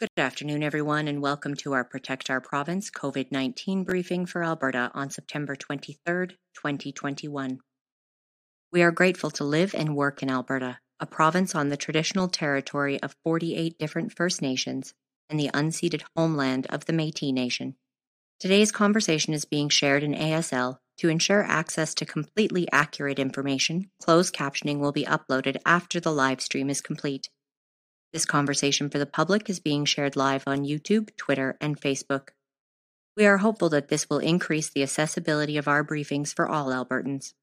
Good afternoon, everyone, and welcome to our Protect Our Province COVID 19 briefing for Alberta on September 23rd, 2021. We are grateful to live and work in Alberta, a province on the traditional territory of 48 different First Nations and the unceded homeland of the Metis Nation. Today's conversation is being shared in ASL. To ensure access to completely accurate information, closed captioning will be uploaded after the live stream is complete. This conversation for the public is being shared live on YouTube, Twitter, and Facebook. We are hopeful that this will increase the accessibility of our briefings for all Albertans.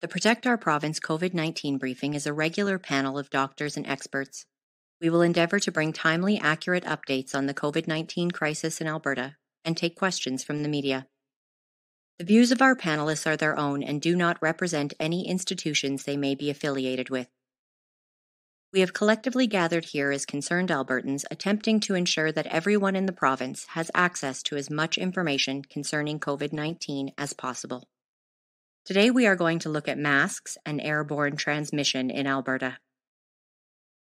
The Protect Our Province COVID 19 briefing is a regular panel of doctors and experts. We will endeavour to bring timely, accurate updates on the COVID 19 crisis in Alberta and take questions from the media. The views of our panelists are their own and do not represent any institutions they may be affiliated with. We have collectively gathered here as concerned Albertans attempting to ensure that everyone in the province has access to as much information concerning COVID 19 as possible. Today, we are going to look at masks and airborne transmission in Alberta.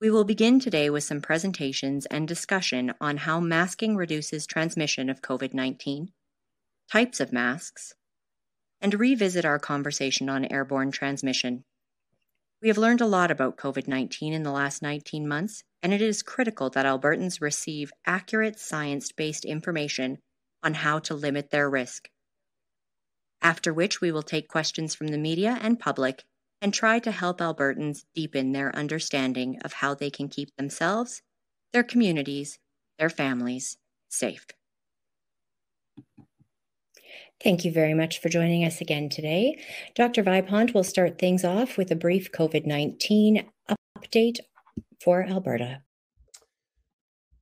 We will begin today with some presentations and discussion on how masking reduces transmission of COVID 19, types of masks, and revisit our conversation on airborne transmission. We have learned a lot about COVID 19 in the last 19 months, and it is critical that Albertans receive accurate science based information on how to limit their risk. After which, we will take questions from the media and public and try to help Albertans deepen their understanding of how they can keep themselves, their communities, their families safe. Thank you very much for joining us again today. Dr. Vipond will start things off with a brief COVID 19 update for Alberta.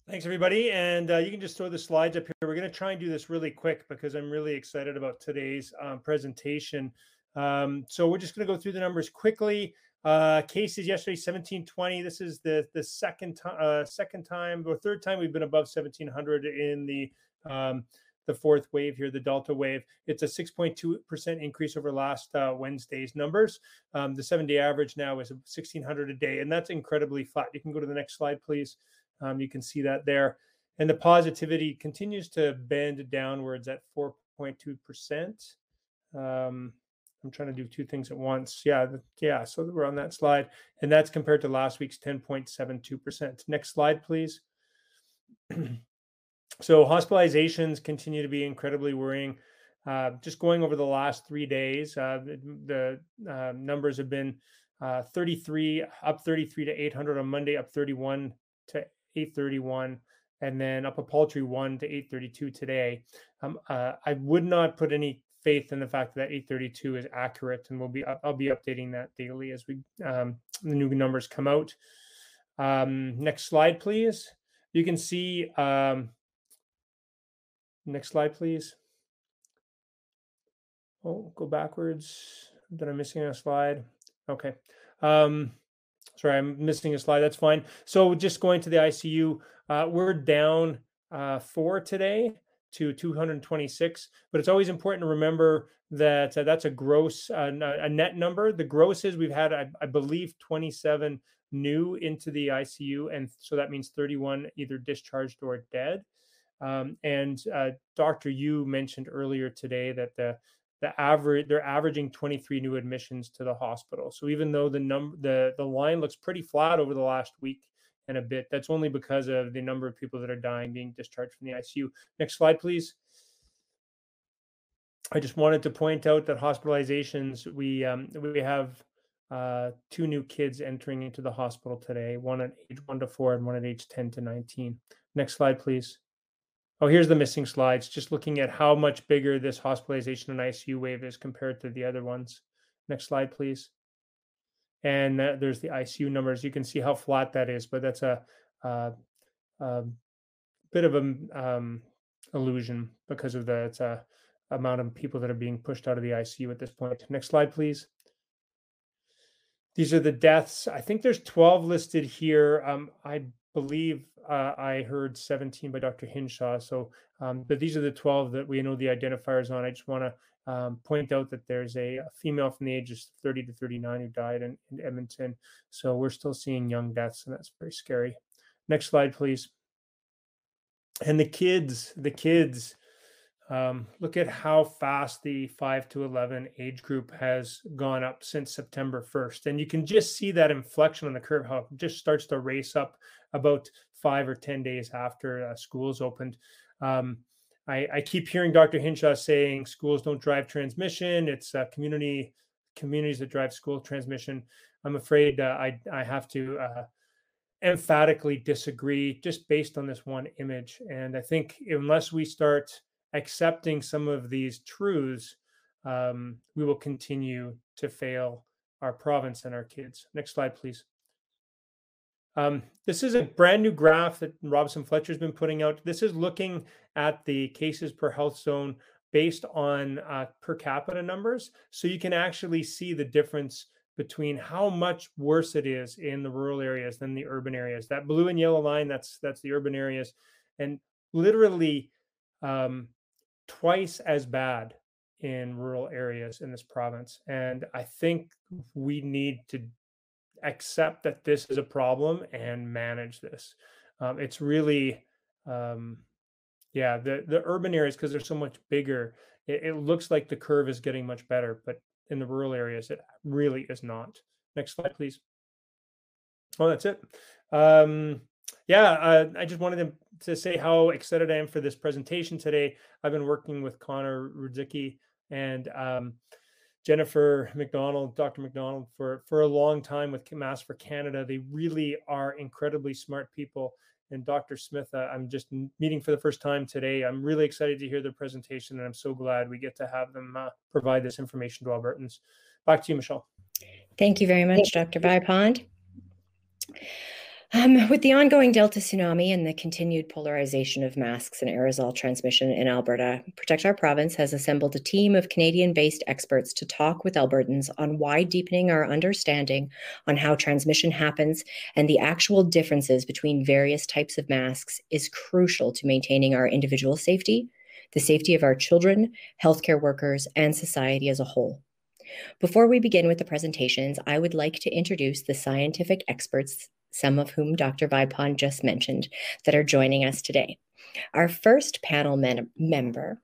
Thanks, everybody. And uh, you can just throw the slides up here. We're going to try and do this really quick because I'm really excited about today's um, presentation. Um, so we're just going to go through the numbers quickly. Uh, cases yesterday, 1720. This is the the second time, uh, second time or third time we've been above 1700 in the um, the fourth wave here, the Delta wave. It's a 6.2% increase over last uh, Wednesday's numbers. Um, the seven day average now is 1,600 a day, and that's incredibly flat. You can go to the next slide, please. Um, you can see that there. And the positivity continues to bend downwards at 4.2%. Um, I'm trying to do two things at once. Yeah, yeah. So we're on that slide, and that's compared to last week's 10.72%. Next slide, please. So hospitalizations continue to be incredibly worrying. Uh, just going over the last three days, uh, the, uh, numbers have been uh, 33 up 33 to 800 on Monday, up 31 to 831, and then up a paltry one to 832 today. Um, uh, I would not put any faith in the fact that 832 is accurate, and we'll be I'll be updating that daily as we um, the new numbers come out. Um, next slide, please. You can see um, Next slide, please. Oh, go backwards. Did I'm missing a slide? Okay. Um, sorry, I'm missing a slide. That's fine. So just going to the ICU, uh, we're down uh, four today to 226. But it's always important to remember that uh, that's a gross, uh, a net number. The gross is we've had, I, I, believe, 27 new into the ICU, and so that means 31 either discharged or dead. Um, and uh, Dr. Yiu mentioned earlier today that the the average they're averaging 23 new admissions to the hospital. So even though the number the the line looks pretty flat over the last week and a bit, that's only because of the number of people that are dying being discharged from the ICU. Next slide, please. I just wanted to point out that hospitalizations we um, we have uh, two new kids entering into the hospital today, one at age one to four and one at age 10 to 19. Next slide, please. Oh, here's the missing slides, just looking at how much bigger this hospitalization and ICU wave is compared to the other ones. Next slide, please. And there's the ICU numbers. You can see how flat that is, but that's a, a, bit of an um, illusion because of the amount of people that are being pushed out of the ICU at this point. Next slide, please. These are the deaths. I think there's 12 listed here. Um, I believe uh, I heard 17 by Dr. Hinshaw. So, um, but these are the 12 that we know the identifiers on. I just want to um, point out that there's a, a, female from the ages 30 to 39 who died in, in, Edmonton. So we're still seeing young deaths, and that's very scary. Next slide, please. and the kids, the kids, um, look at how fast the 5 to 11 age group has gone up since September 1st. And you can just see that inflection on the curve, how it just starts to race up about five or 10 days after uh, schools opened. Um, I, I, keep hearing Dr. Hinshaw saying schools don't drive transmission. It's uh, community communities that drive school transmission. I'm afraid uh, I, I have to uh, emphatically disagree just based on this one image. And I think unless we start accepting some of these truths, um, we will continue to fail our province and our kids. Next slide, please. Um, this is a brand new graph that Robson Fletcher's been putting out. This is looking at the cases per health zone based on uh, per capita numbers. So you can actually see the difference between how much worse it is in the rural areas than the urban areas. That blue and yellow line, that's that's the urban areas, and literally um, twice as bad in rural areas in this province. And I think we need to accept that this is a problem and manage this. Um, it's really, um, yeah, the the urban areas because they're so much bigger. It, it, looks like the curve is getting much better, but in the rural areas, it really is not. Next slide, please. Oh, that's it. Um, yeah, uh, I just wanted to, to say how excited I am for this presentation today. I've been working with Connor Rudzicki and um, Jennifer McDonald, Dr. McDonald, for for a long time with Masks4Canada. They really are incredibly smart people. And Dr. Smith, uh, I'm just meeting for the first time today. I'm really excited to hear their presentation, and I'm so glad we get to have them uh, provide this information to Albertans. Back to you, Michelle. Thank you very much, Dr. Vipond. Um, with the ongoing Delta tsunami and the continued polarization of masks and aerosol transmission in Alberta, Protect Our Province has assembled a team of Canadian based experts to talk with Albertans on why deepening our understanding on how transmission happens and the actual differences between various types of masks is crucial to maintaining our individual safety, the safety of our children, healthcare workers, and society as a whole. Before we begin with the presentations, I would like to introduce the scientific experts some of whom Dr. Vipond just mentioned, that are joining us today. Our first panel men- member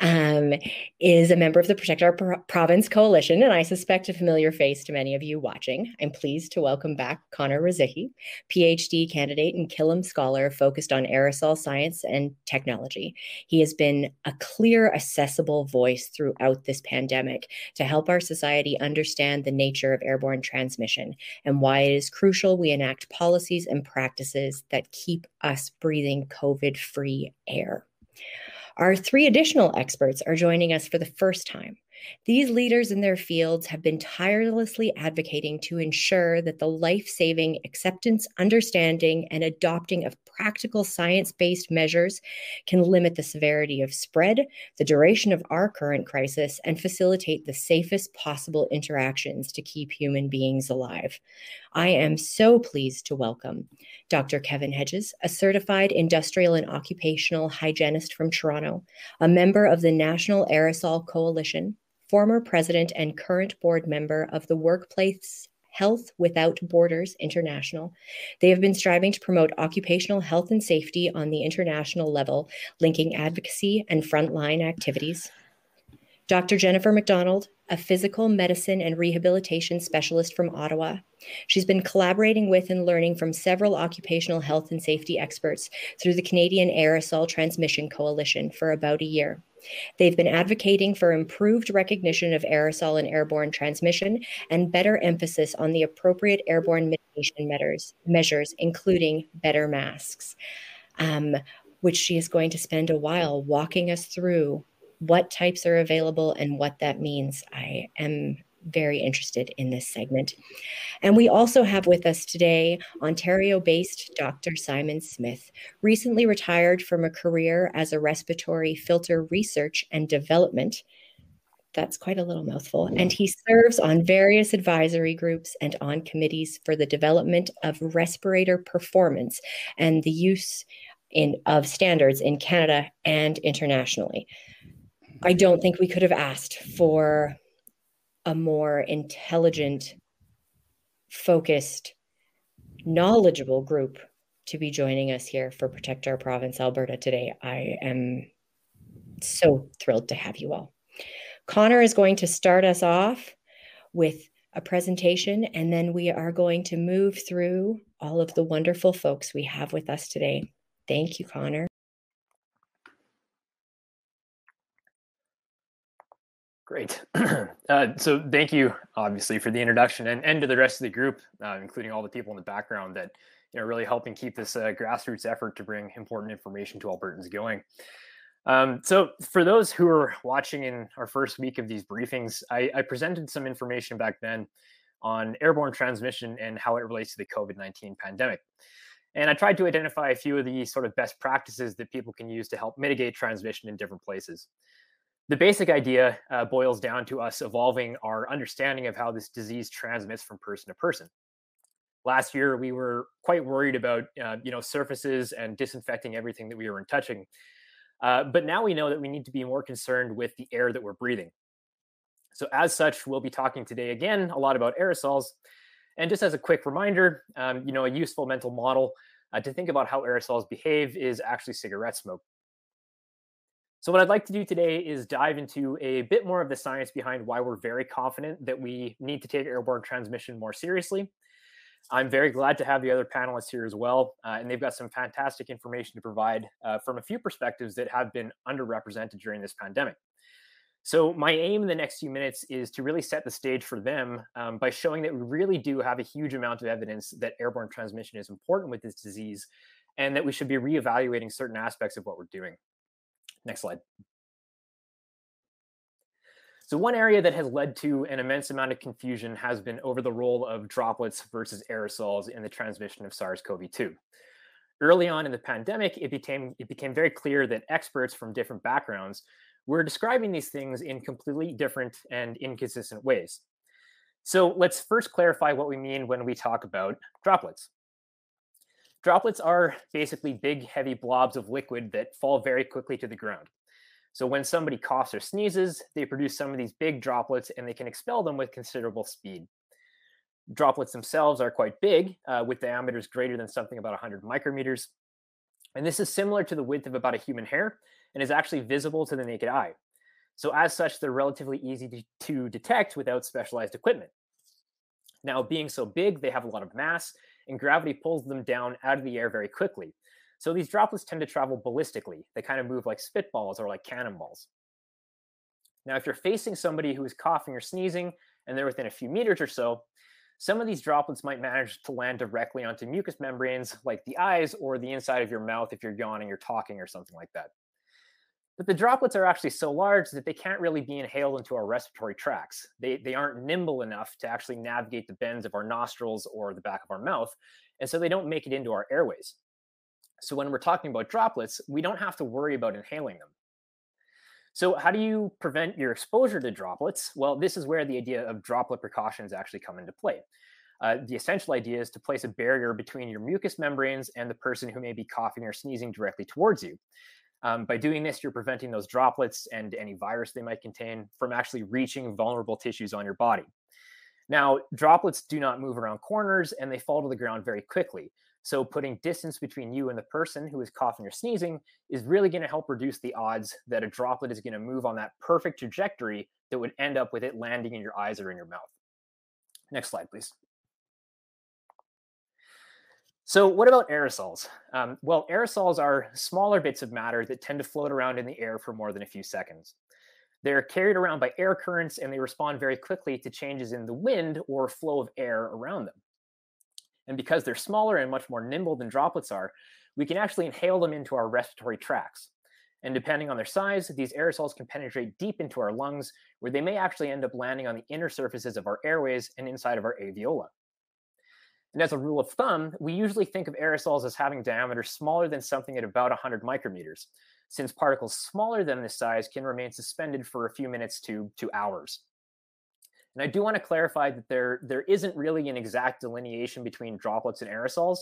um, is a member of the Protect Our Pro- Province Coalition, and I suspect a familiar face to many of you watching. I'm pleased to welcome back Connor Rudzicki, PhD candidate and Killam scholar focused on aerosol science and technology. He has been a clear, accessible voice throughout this pandemic to help our society understand the nature of airborne transmission and why it is crucial we enact policies and practices that keep us breathing COVID free air. Our three additional experts are joining us for the first time. These leaders in their fields have been tirelessly advocating to ensure that the life saving acceptance, understanding, and adopting of practical science based measures can limit the severity of spread, the duration of our current crisis, and facilitate the safest possible interactions to keep human beings alive. I am so pleased to welcome Dr. Kevin Hedges, a certified industrial and occupational hygienist from Toronto, a member of the National Aerosol Coalition, former president and current board member of the Workplace Health Without Borders International. They have been striving to promote occupational health and safety on the international level, linking advocacy and frontline activities. Dr. Jennifer McDonald, a physical medicine and rehabilitation specialist from Ottawa. She's been collaborating with and learning from several occupational health and safety experts through the Canadian Aerosol Transmission Coalition for about a year. They've been advocating for improved recognition of aerosol and airborne transmission and better emphasis on the appropriate airborne mitigation measures, measures including better masks, um, which she is going to spend a while walking us through what types are available and what that means. I am very interested in this segment. And we also have with us today Ontario based Dr. Simon Smith, recently retired from a career as a respiratory filter research and development. That's quite a little mouthful. And he serves on various advisory groups and on committees for the development of respirator performance and the use in, of standards in Canada and internationally. I don't think we could have asked for a more intelligent, focused, knowledgeable group to be joining us here for Protect Our Province, Alberta today. I am so thrilled to have you all. Connor is going to start us off with a presentation, and then we are going to move through all of the wonderful folks we have with us today. Thank you, Connor. Great. Uh, so thank you, obviously, for the introduction and, and to the rest of the group, uh, including all the people in the background that you know really helping keep this uh, grassroots effort to bring important information to Albertans going. Um, so for those who are watching in our first week of these briefings, I, I presented some information back then on airborne transmission and how it relates to the COVID-19 pandemic. And I tried to identify a few of the sort of best practices that people can use to help mitigate transmission in different places the basic idea uh, boils down to us evolving our understanding of how this disease transmits from person to person. Last year, we were quite worried about uh, you know surfaces and disinfecting everything that we were in touching. Uh, but now we know that we need to be more concerned with the air that we're breathing. So, as such, we'll be talking today again a lot about aerosols. And just as a quick reminder, um, you know, a useful mental model uh, to think about how aerosols behave is actually cigarette smoke. So, what I'd like to do today is dive into a bit more of the science behind why we're very confident that we need to take airborne transmission more seriously. I'm very glad to have the other panelists here as well, uh, and they've got some fantastic information to provide uh, from a few perspectives that have been underrepresented during this pandemic. So, my aim in the next few minutes is to really set the stage for them um, by showing that we really do have a huge amount of evidence that airborne transmission is important with this disease and that we should be reevaluating certain aspects of what we're doing. Next slide. So one area that has led to an immense amount of confusion has been over the role of droplets versus aerosols in the transmission of SARS-CoV-2. Early on in the pandemic, it became it became very clear that experts from different backgrounds were describing these things in completely different and inconsistent ways. So let's first clarify what we mean when we talk about droplets. Droplets are basically big, heavy blobs of liquid that fall very quickly to the ground. So when somebody coughs or sneezes, they produce some of these big droplets and they can expel them with considerable speed. Droplets themselves are quite big, uh, with diameters greater than something about 100 micrometers. And this is similar to the width of about a human hair and is actually visible to the naked eye. So as such, they're relatively easy to, to detect without specialized equipment. Now, being so big, they have a lot of mass and gravity pulls them down out of the air very quickly. So these droplets tend to travel ballistically. They kind of move like spitballs or like cannonballs. Now, if you're facing somebody who is coughing or sneezing and they're within a few meters or so, some of these droplets might manage to land directly onto mucous membranes like the eyes or the inside of your mouth if you're yawning or talking or something like that. But the droplets are actually so large that they can't really be inhaled into our respiratory tracts. They, they aren't nimble enough to actually navigate the bends of our nostrils or the back of our mouth. And so they don't make it into our airways. So when we're talking about droplets, we don't have to worry about inhaling them. So how do you prevent your exposure to droplets? Well, this is where the idea of droplet precautions actually come into play. Uh, the essential idea is to place a barrier between your mucous membranes and the person who may be coughing or sneezing directly towards you. Um, by doing this, you're preventing those droplets and any virus they might contain from actually reaching vulnerable tissues on your body. Now, droplets do not move around corners and they fall to the ground very quickly. So, putting distance between you and the person who is coughing or sneezing is really going to help reduce the odds that a droplet is going to move on that perfect trajectory that would end up with it landing in your eyes or in your mouth. Next slide, please. So, what about aerosols? Um, well, aerosols are smaller bits of matter that tend to float around in the air for more than a few seconds. They're carried around by air currents and they respond very quickly to changes in the wind or flow of air around them. And because they're smaller and much more nimble than droplets are, we can actually inhale them into our respiratory tracts. And depending on their size, these aerosols can penetrate deep into our lungs, where they may actually end up landing on the inner surfaces of our airways and inside of our alveoli. And as a rule of thumb, we usually think of aerosols as having diameters smaller than something at about 100 micrometers, since particles smaller than this size can remain suspended for a few minutes to, to hours. And I do want to clarify that there, there isn't really an exact delineation between droplets and aerosols,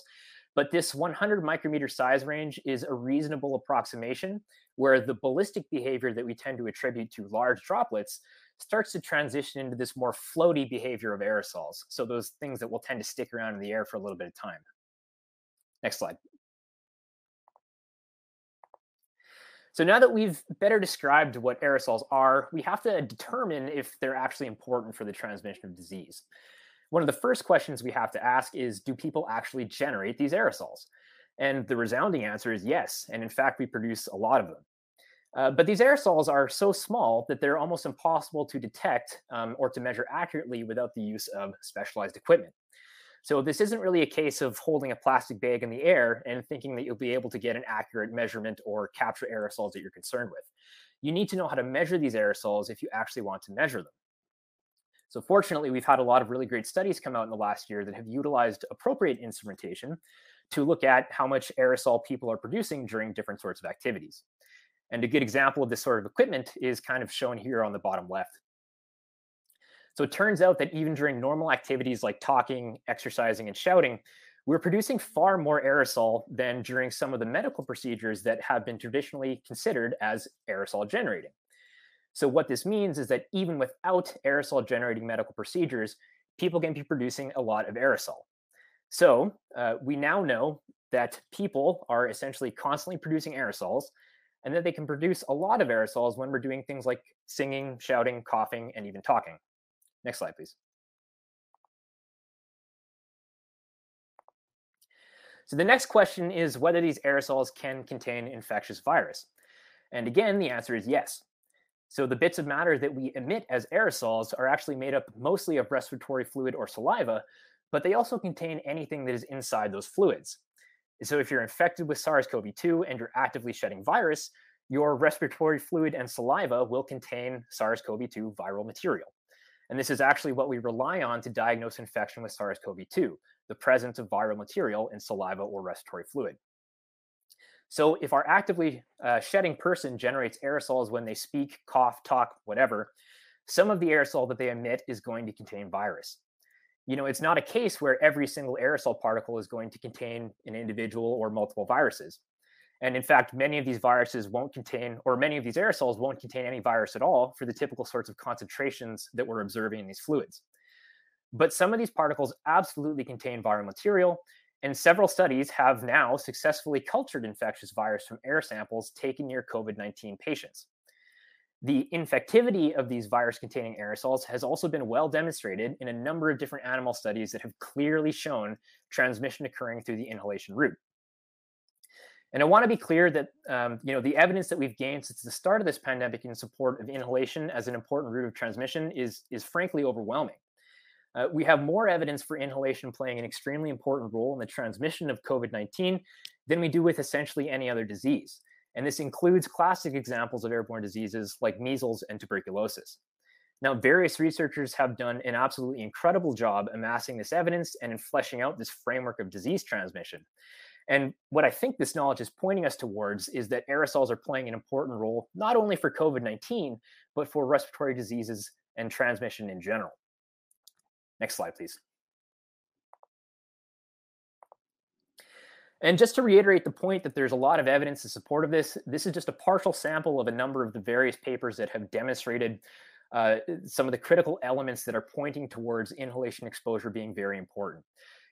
but this 100 micrometer size range is a reasonable approximation where the ballistic behavior that we tend to attribute to large droplets starts to transition into this more floaty behavior of aerosols. So those things that will tend to stick around in the air for a little bit of time. Next slide. So now that we've better described what aerosols are, we have to determine if they're actually important for the transmission of disease. One of the first questions we have to ask is Do people actually generate these aerosols? And the resounding answer is yes. And in fact, we produce a lot of them. Uh, but these aerosols are so small that they're almost impossible to detect um, or to measure accurately without the use of specialized equipment. So this isn't really a case of holding a plastic bag in the air and thinking that you'll be able to get an accurate measurement or capture aerosols that you're concerned with. You need to know how to measure these aerosols if you actually want to measure them. So fortunately, we've had a lot of really great studies come out in the last year that have utilized appropriate instrumentation to look at how much aerosol people are producing during different sorts of activities. And a good example of this sort of equipment is kind of shown here on the bottom left. So it turns out that even during normal activities like talking, exercising, and shouting, we're producing far more aerosol than during some of the medical procedures that have been traditionally considered as aerosol generating. So, what this means is that even without aerosol generating medical procedures, people can be producing a lot of aerosol. So, uh, we now know that people are essentially constantly producing aerosols and that they can produce a lot of aerosols when we're doing things like singing, shouting, coughing, and even talking. Next slide, please. So the next question is whether these aerosols can contain infectious virus. And again, the answer is yes. So the bits of matter that we emit as aerosols are actually made up mostly of respiratory fluid or saliva, but they also contain anything that is inside those fluids. So if you're infected with SARS-CoV-2 and you're actively shedding virus, your respiratory fluid and saliva will contain SARS-CoV-2 viral material. And this is actually what we rely on to diagnose infection with SARS CoV 2, the presence of viral material in saliva or respiratory fluid. So, if our actively uh, shedding person generates aerosols when they speak, cough, talk, whatever, some of the aerosol that they emit is going to contain virus. You know, it's not a case where every single aerosol particle is going to contain an individual or multiple viruses. And in fact, many of these viruses won't contain, or many of these aerosols won't contain any virus at all for the typical sorts of concentrations that we're observing in these fluids. But some of these particles absolutely contain viral material, and several studies have now successfully cultured infectious virus from air samples taken near COVID 19 patients. The infectivity of these virus containing aerosols has also been well demonstrated in a number of different animal studies that have clearly shown transmission occurring through the inhalation route. And I want to be clear that um, you know the evidence that we've gained since the start of this pandemic in support of inhalation as an important route of transmission is is frankly overwhelming. Uh, we have more evidence for inhalation playing an extremely important role in the transmission of COVID 19 than we do with essentially any other disease. And this includes classic examples of airborne diseases like measles and tuberculosis. Now, various researchers have done an absolutely incredible job amassing this evidence and in fleshing out this framework of disease transmission. And what I think this knowledge is pointing us towards is that aerosols are playing an important role, not only for COVID 19, but for respiratory diseases and transmission in general. Next slide, please. And just to reiterate the point that there's a lot of evidence in support of this, this is just a partial sample of a number of the various papers that have demonstrated uh, some of the critical elements that are pointing towards inhalation exposure being very important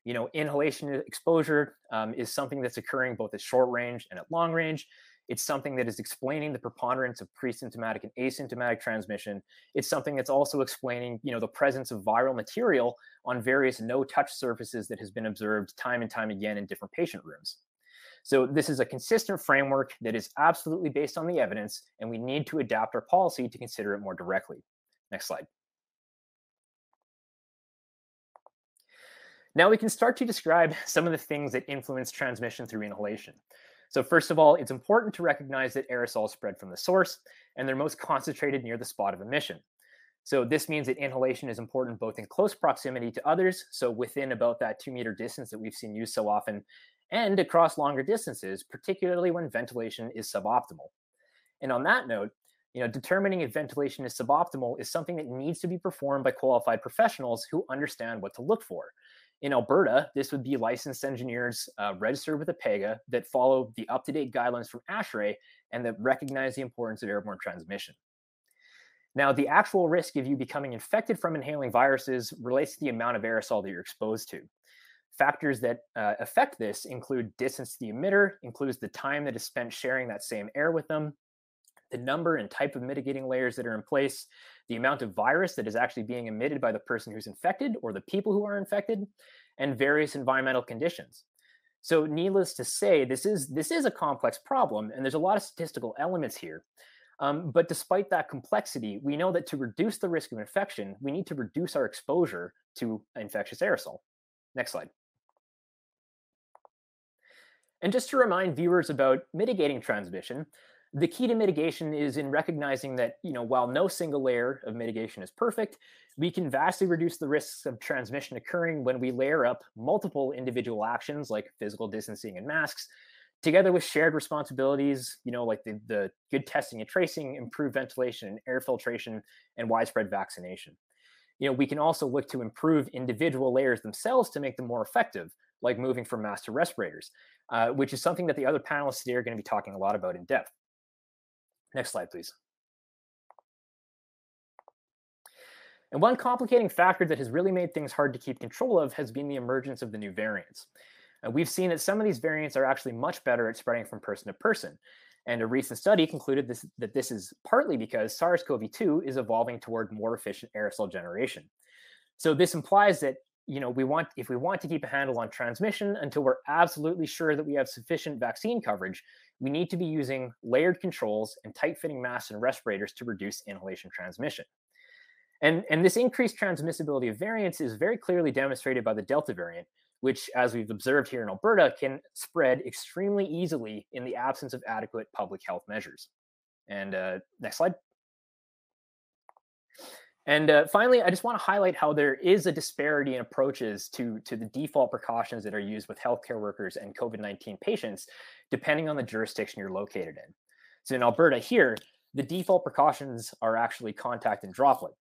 you know, inhalation exposure um, is something that's occurring both at short range and at long range. It's something that is explaining the preponderance of pre-symptomatic and asymptomatic transmission. It's something that's also explaining, you know, the presence of viral material on various no-touch surfaces that has been observed time and time again in different patient rooms. So this is a consistent framework that is absolutely based on the evidence, and we need to adapt our policy to consider it more directly. Next slide. Now we can start to describe some of the things that influence transmission through inhalation. So first of all, it's important to recognize that aerosols spread from the source, and they're most concentrated near the spot of emission. So this means that inhalation is important both in close proximity to others, so within about that two meter distance that we've seen used so often, and across longer distances, particularly when ventilation is suboptimal. And on that note, you know, determining if ventilation is suboptimal is something that needs to be performed by qualified professionals who understand what to look for. In Alberta, this would be licensed engineers uh, registered with APEGA that follow the up to date guidelines from ASHRAE and that recognize the importance of airborne transmission. Now, the actual risk of you becoming infected from inhaling viruses relates to the amount of aerosol that you're exposed to. Factors that uh, affect this include distance to the emitter, includes the time that is spent sharing that same air with them, the number and type of mitigating layers that are in place, the amount of virus that is actually being emitted by the person who's infected or the people who are infected, and various environmental conditions. So needless to say, this is this is a complex problem, and there's a lot of statistical elements here. Um, but despite that complexity, we know that to reduce the risk of infection, we need to reduce our exposure to infectious aerosol. Next slide. And just to remind viewers about mitigating transmission, the key to mitigation is in recognizing that, you know, while no single layer of mitigation is perfect, we can vastly reduce the risks of transmission occurring when we layer up multiple individual actions like physical distancing and masks, together with shared responsibilities, you know, like the, the good testing and tracing, improved ventilation and air filtration, and widespread vaccination. You know, we can also look to improve individual layers themselves to make them more effective, like moving from masks to respirators uh, which is something that the other panelists today are going to be talking a lot about in depth. Next slide, please. And one complicating factor that has really made things hard to keep control of has been the emergence of the new variants. Uh, we've seen that some of these variants are actually much better at spreading from person to person. And a recent study concluded this, that this is partly because SARS CoV 2 is evolving toward more efficient aerosol generation. So this implies that you know, we want if we want to keep a handle on transmission until we're absolutely sure that we have sufficient vaccine coverage, we need to be using layered controls and tight-fitting masks and respirators to reduce inhalation transmission. And, and this increased transmissibility of variants is very clearly demonstrated by the Delta variant, which, as we've observed here in Alberta, can spread extremely easily in the absence of adequate public health measures. And uh, next slide. And uh, finally, I just want to highlight how there is a disparity in approaches to, to the default precautions that are used with healthcare workers and COVID 19 patients, depending on the jurisdiction you're located in. So in Alberta, here, the default precautions are actually contact and droplet.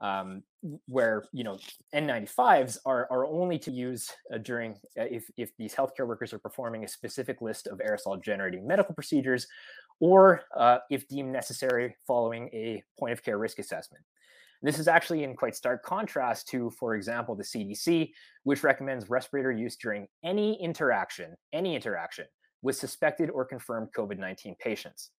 Um, where you know N95s are, are only to use uh, during uh, if, if these healthcare workers are performing a specific list of aerosol generating medical procedures or uh, if deemed necessary following a point of care risk assessment. This is actually in quite stark contrast to, for example, the CDC, which recommends respirator use during any interaction, any interaction with suspected or confirmed COVID 19 patients.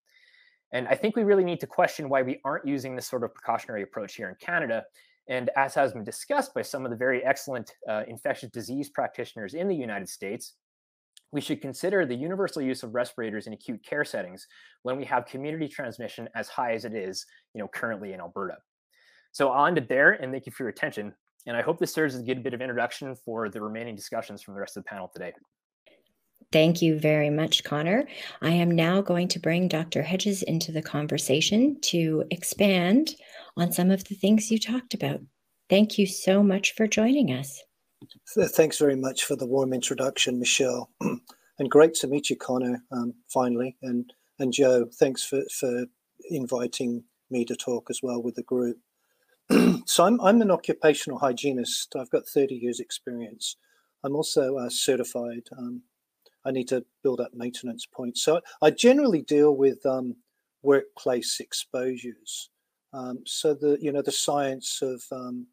And I think we really need to question why we aren't using this sort of precautionary approach here in Canada. And as has been discussed by some of the very excellent uh, infectious disease practitioners in the United States, we should consider the universal use of respirators in acute care settings when we have community transmission as high as it is, you know, currently in Alberta. So I'll end it there and thank you for your attention. And I hope this serves as a good bit of introduction for the remaining discussions from the rest of the panel today. Thank you very much, Connor. I am now going to bring Dr. Hedges into the conversation to expand on some of the things you talked about. Thank you so much for joining us. Thanks very much for the warm introduction, Michelle. and great to meet you, Connor, um, finally. And, and Joe, thanks for, for inviting me to talk as well with the group. so I'm, I'm an occupational hygienist. I've got 30 years experience. I'm also uh, certified. Um, I need to build up maintenance points. So I generally deal with um, workplace exposures. Um, so the you know the science of um,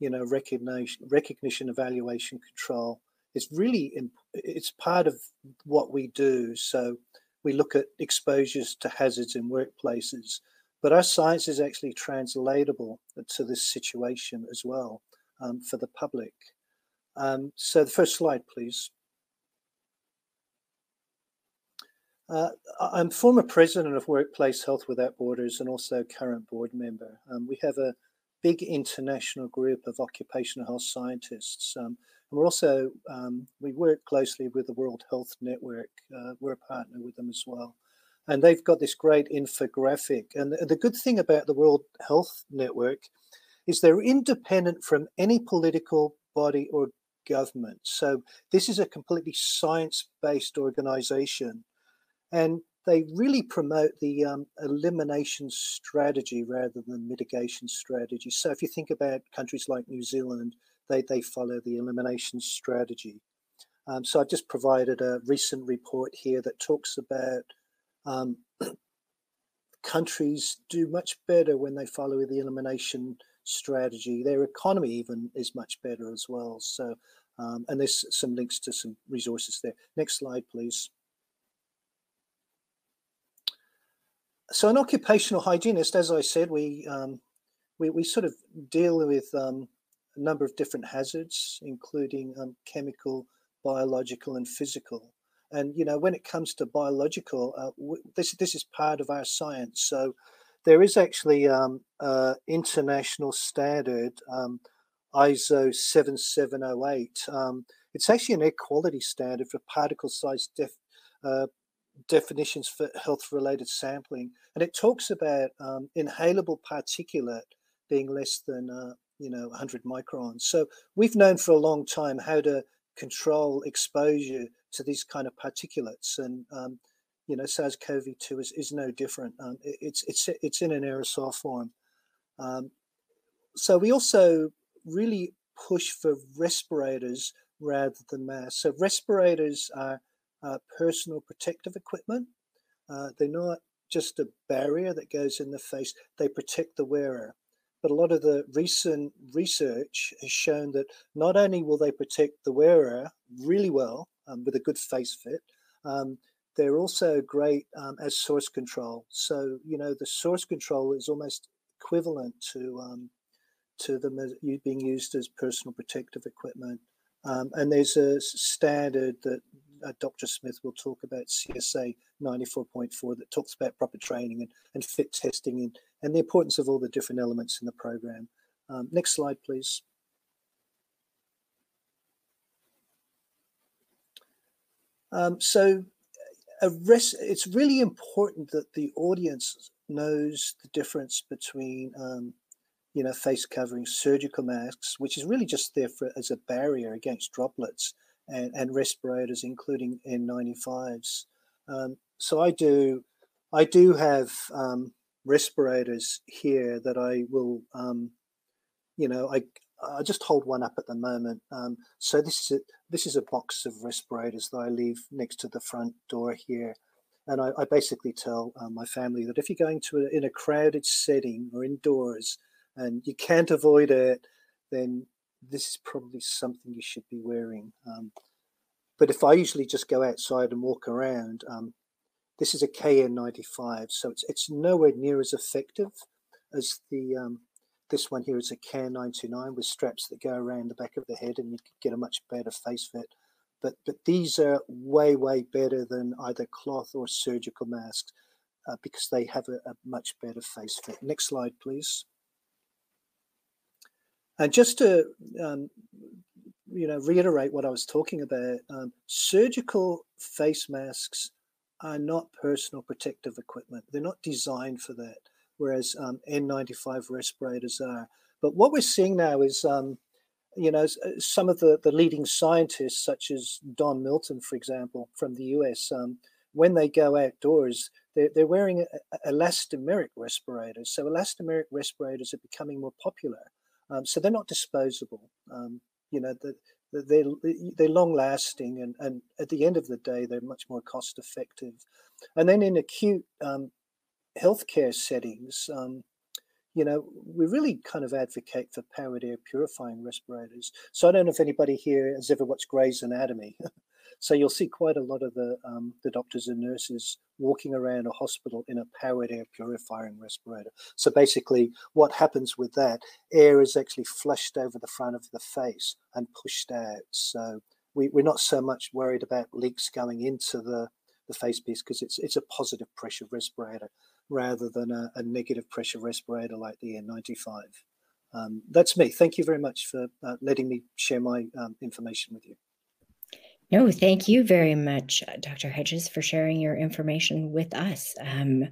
you know recognition, recognition, evaluation, control is really imp- it's part of what we do. So we look at exposures to hazards in workplaces but our science is actually translatable to this situation as well um, for the public. Um, so the first slide, please. Uh, I'm former president of Workplace Health Without Borders and also current board member. Um, we have a big international group of occupational health scientists. Um, and we're also, um, we work closely with the World Health Network. Uh, we're a partner with them as well and they've got this great infographic. And the, good thing about the World Health Network is they're independent from any political body or government. So this is a completely science-based organization, and they really promote the um, elimination strategy rather than mitigation strategy. So if you think about countries like New Zealand, they, they follow the elimination strategy. Um, so I've just provided a recent report here that talks about um, countries do much better when they follow the elimination strategy. Their economy even is much better as well. So, um, and there's some links to some resources there. Next slide, please. So an occupational hygienist, as I said, we um, we, we sort of deal with um, a number of different hazards, including um, chemical, biological, and physical. And you know, when it comes to biological, uh, w- this this is part of our science. So there is actually um, uh, international standard um, ISO 7708. Um, it's actually an air quality standard for particle size def- uh, definitions for health related sampling. And it talks about um, inhalable particulate being less than, uh, you know, 100 microns. So we've known for a long time how to control exposure to these kind of particulates. And, um, you know, SARS-CoV-2 is, is no different. Um, it, it's, it's, it's in an aerosol form. Um, so we also really push for respirators rather than masks. So respirators are personal protective equipment. Uh, they're not just a barrier that goes in the face, they protect the wearer. But a lot of the recent research has shown that not only will they protect the wearer really well um, with a good face fit, um, they're also great um, as source control. So, you know, the source control is almost equivalent to um, to them being used as personal protective equipment. Um, and there's a standard that uh, Dr. Smith will talk about CSA 94.4 that talks about proper training and, and fit testing and, and the importance of all the different elements in the program. Um, next slide, please. Um, so it's really important that the audience knows the difference between um, you know, face covering, surgical masks, which is really just there for, as a barrier against droplets, and, and respirators, including N95s. Um, so I do, I do have um, respirators here that I will, um, you know, I I just hold one up at the moment. Um, so this is a, this is a box of respirators that I leave next to the front door here. And I, I basically tell uh, my family that if you're going to a, in a crowded setting or indoors, and you can't avoid it, then this is probably something you should be wearing. Um, but if I usually just go outside and walk around, um, this is a KN95, so it's it's nowhere near as effective as the um, this one here is a KN99 with straps that go around the back of the head, and you can get a much better face fit. But but these are way way better than either cloth or surgical masks uh, because they have a, a much better face fit. Next slide, please. And just to um, you know reiterate what I was talking about, um, surgical face masks are not personal protective equipment. They're not designed for that, whereas um, N95 respirators are. But what we're seeing now is, um, you know, uh, some of the, the leading scientists, such as Don Milton, for example, from the US, um, when they go outdoors, they're, they're wearing elastomeric respirators. So elastomeric respirators are becoming more popular. Um, so they're not disposable. Um, you know, the, the, they're, they're long lasting and, and at the end of the day, they're much more cost effective. And then in acute um, healthcare settings, um, you know, we really kind of advocate for powered air purifying respirators. So I don't know if anybody here has ever watched Grey's Anatomy. So you'll see quite a lot of the um, the doctors and nurses walking around a hospital in a powered air purifying respirator. So basically, what happens with that air is actually flushed over the front of the face and pushed out. So we, we're not so much worried about leaks going into the the face piece because it's it's a positive pressure respirator rather than a, a negative pressure respirator like the N95. Um, that's me. Thank you very much for uh, letting me share my um, information with you. No, thank you very much, uh, Dr. Hedges, for sharing your information with us. Um,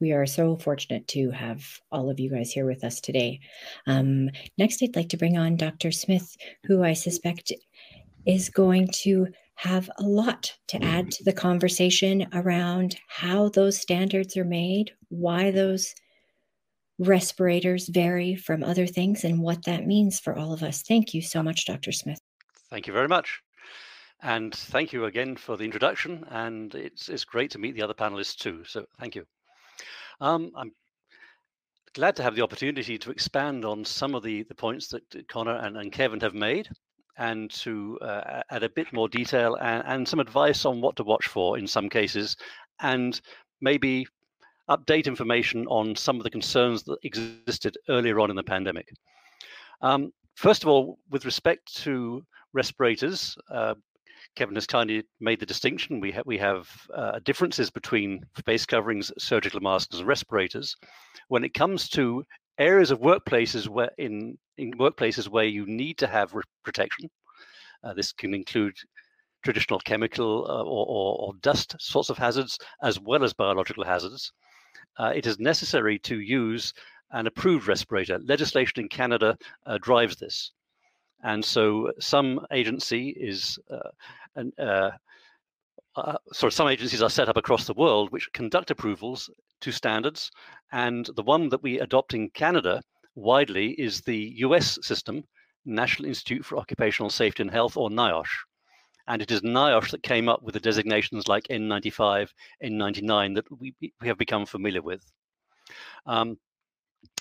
we are so fortunate to have all of you guys here with us today. Um, next, I'd like to bring on Dr. Smith, who I suspect is going to have a lot to add to the conversation around how those standards are made, why those respirators vary from other things, and what that means for all of us. Thank you so much, Dr. Smith. Thank you very much. And thank you again for the introduction. And it's, it's great to meet the other panelists too. So thank you. Um, I'm glad to have the opportunity to expand on some of the, the points that Connor and, and Kevin have made and to uh, add a bit more detail and, and some advice on what to watch for in some cases and maybe update information on some of the concerns that existed earlier on in the pandemic. Um, first of all, with respect to respirators, uh, Kevin has kindly made the distinction. We, ha- we have uh, differences between face coverings, surgical masks, and respirators. When it comes to areas of workplaces where in, in workplaces where you need to have protection, uh, this can include traditional chemical uh, or, or, or, dust sorts of hazards, as well as biological hazards. Uh, it is necessary to use an approved respirator. Legislation in Canada uh, drives this. And so some agency is, uh, an, uh, sorry, some agencies are set up across the world which conduct approvals to standards. And the one that we adopt in Canada widely is the US system, National Institute for Occupational Safety and Health, or NIOSH. And it is NIOSH that came up with the designations like N95, N99 that we, we have become familiar with. Um,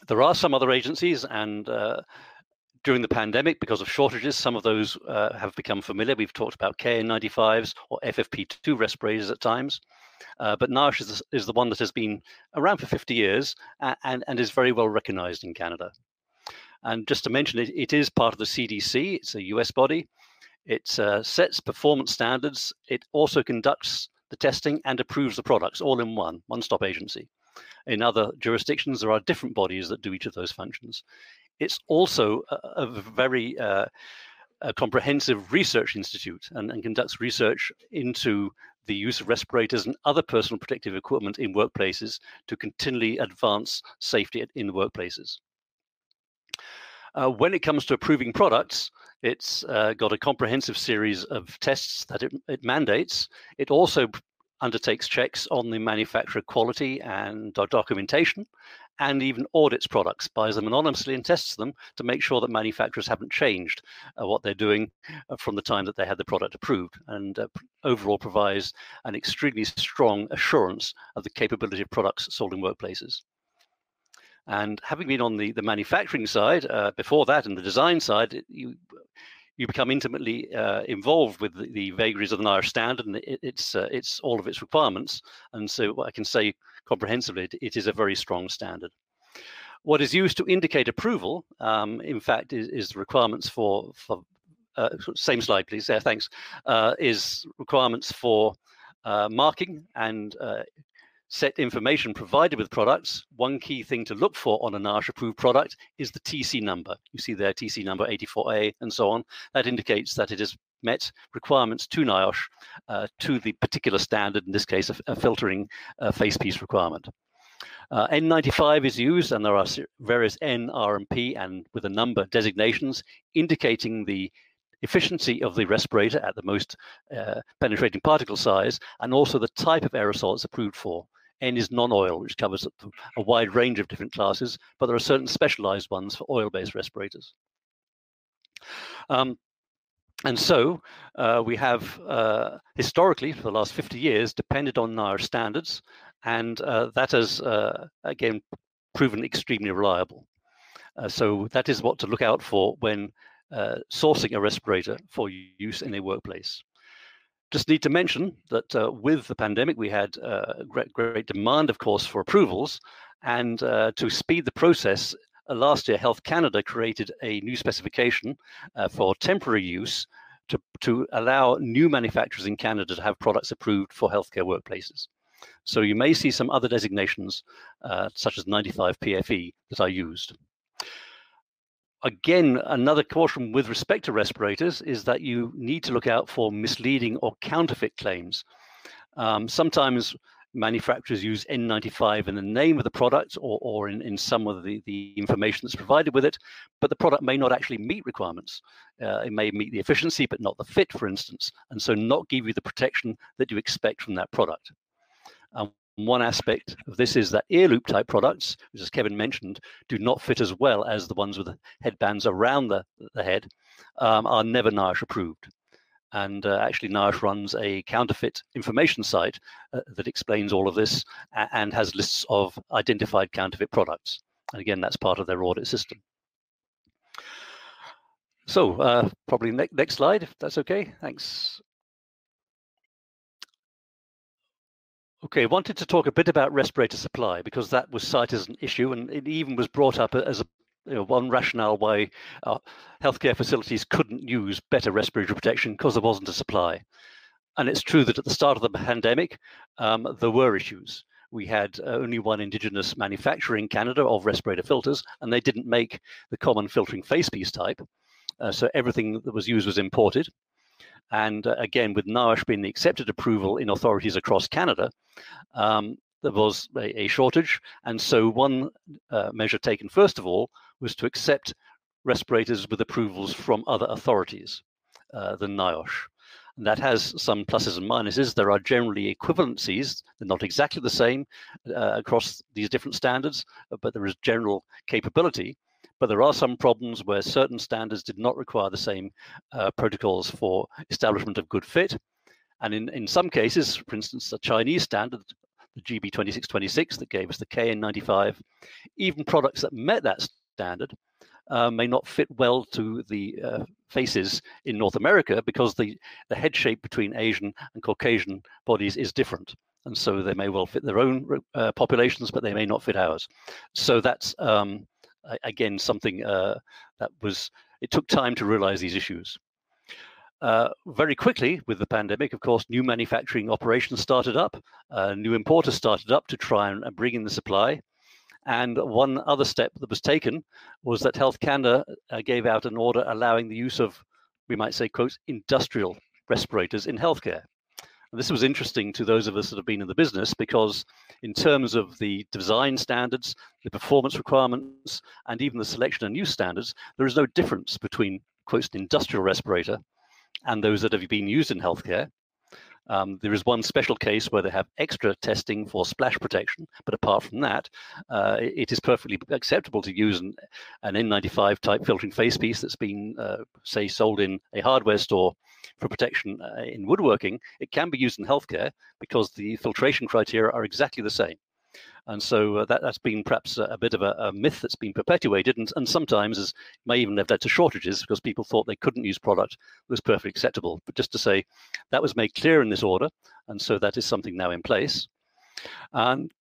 there are some other agencies, and uh, during the pandemic, because of shortages, some of those uh, have become familiar. We've talked about KN95s or FFP2 respirators at times. Uh, but NIOSH is, is, the one that has been around for 50 years and, and is very well recognized in Canada. And just to mention, it, it is part of the CDC, it's a US body. It uh, sets performance standards. It also conducts the testing and approves the products all in one, one stop agency. In other jurisdictions, there are different bodies that do each of those functions. It's also a, a very uh, a comprehensive research institute and, and, conducts research into the use of respirators and other personal protective equipment in workplaces to continually advance safety in workplaces. Uh, when it comes to approving products, it's uh, got a comprehensive series of tests that it, it, mandates. It also undertakes checks on the manufacturer quality and documentation, and even audits products, buys them anonymously and tests them to make sure that manufacturers haven't changed uh, what they're doing uh, from the time that they had the product approved, and uh, overall provides an extremely strong assurance of the capability of products sold in workplaces. And having been on the, the manufacturing side uh, before that and the design side, you you become intimately uh, involved with the, the, vagaries of the NIOSH standard and it, it's uh, it's all of its requirements. And so I can say comprehensively, it, it is a very strong standard. What is used to indicate approval, um, in fact, is, is requirements for for uh, same slide, please. Yeah, thanks. Uh, is requirements for uh, marking and uh, set information provided with products, one key thing to look for on a NIOSH approved product is the TC number. You see there TC number 84A and so on. That indicates that it has met requirements to NIOSH uh, to the particular standard, in this case, a, a filtering uh, face piece requirement. Uh, N95 is used, and there are various N, R, and P, and with a number designations indicating the efficiency of the respirator at the most uh, penetrating particle size, and also the type of aerosol it's approved for. N is non-oil, which covers a wide range of different classes, but there are certain specialized ones for oil-based respirators. Um, and so uh, we have uh, historically, for the last 50 years, depended on our standards, and uh, that has, uh, again, proven extremely reliable. Uh, so that is what to look out for when uh, sourcing a respirator for use in a workplace. Just need to mention that uh, with the pandemic, we had uh, great, great demand, of course, for approvals. And uh, to speed the process, uh, last year, Health Canada created a new specification uh, for temporary use to, to allow new manufacturers in Canada to have products approved for healthcare workplaces. So you may see some other designations, uh, such as 95 PFE, that are used again, another caution with respect to respirators is that you need to look out for misleading or counterfeit claims. Um, sometimes manufacturers use N95 in the name of the product or, or in, in some of the, the information that's provided with it, but the product may not actually meet requirements. Uh, it may meet the efficiency, but not the fit, for instance, and so not give you the protection that you expect from that product. Um, one aspect of this is that ear loop type products, which as Kevin mentioned, do not fit as well as the ones with the headbands around the, the head, um, are never NIOSH approved. And uh, actually, NIOSH runs a counterfeit information site uh, that explains all of this and has lists of identified counterfeit products. And again, that's part of their audit system. So uh, probably ne next slide, if that's okay. Thanks. Okay, I wanted to talk a bit about respirator supply because that was cited as an issue and it even was brought up as a you know, one rationale why uh, healthcare facilities couldn't use better respiratory protection because there wasn't a supply. And it's true that at the start of the pandemic, um, there were issues. We had uh, only one indigenous manufacturer in Canada of respirator filters, and they didn't make the common filtering facepiece type. Uh, so everything that was used was imported. And uh, again, with NIOSH being the accepted approval in authorities across Canada, um, there was a, a, shortage. And so, one uh, measure taken, first of all, was to accept respirators with approvals from other authorities uh, than NIOSH. And that has some pluses and minuses. There are generally equivalencies, they're not exactly the same uh, across these different standards, but there is general capability. But there are some problems where certain standards did not require the same uh, protocols for establishment of good fit. And in, in some cases, for instance, the Chinese standard, the GB 2626 that gave us the KN95, even products that met that standard uh, may not fit well to the uh, faces in North America because the, the head shape between Asian and Caucasian bodies is different. And so they may well fit their own uh, populations, but they may not fit ours. So that's, um, again, something uh, that was, it took time to realize these issues. Uh, very quickly, with the pandemic, of course, new manufacturing operations started up, uh, new importers started up to try and bring in the supply. And one other step that was taken was that Health Canada uh, gave out an order allowing the use of, we might say, quote, industrial respirators in healthcare. This was interesting to those of us that have been in the business because, in terms of the design standards, the performance requirements, and even the selection and use standards, there is no difference between, quote, an industrial respirator and those that have been used in healthcare. Um, there is one special case where they have extra testing for splash protection, but apart from that, uh, it is perfectly acceptable to use an, an N95 type filtering facepiece that's been, uh, say, sold in a hardware store for protection uh, in woodworking. It can be used in healthcare because the filtration criteria are exactly the same. And so uh, that, that's been perhaps a, a bit of a, a, myth that's been perpetuated, and, and sometimes has, may even have led to shortages because people thought they couldn't use product that was perfectly acceptable. But just to say, that was made clear in this order, and so that is something now in place. And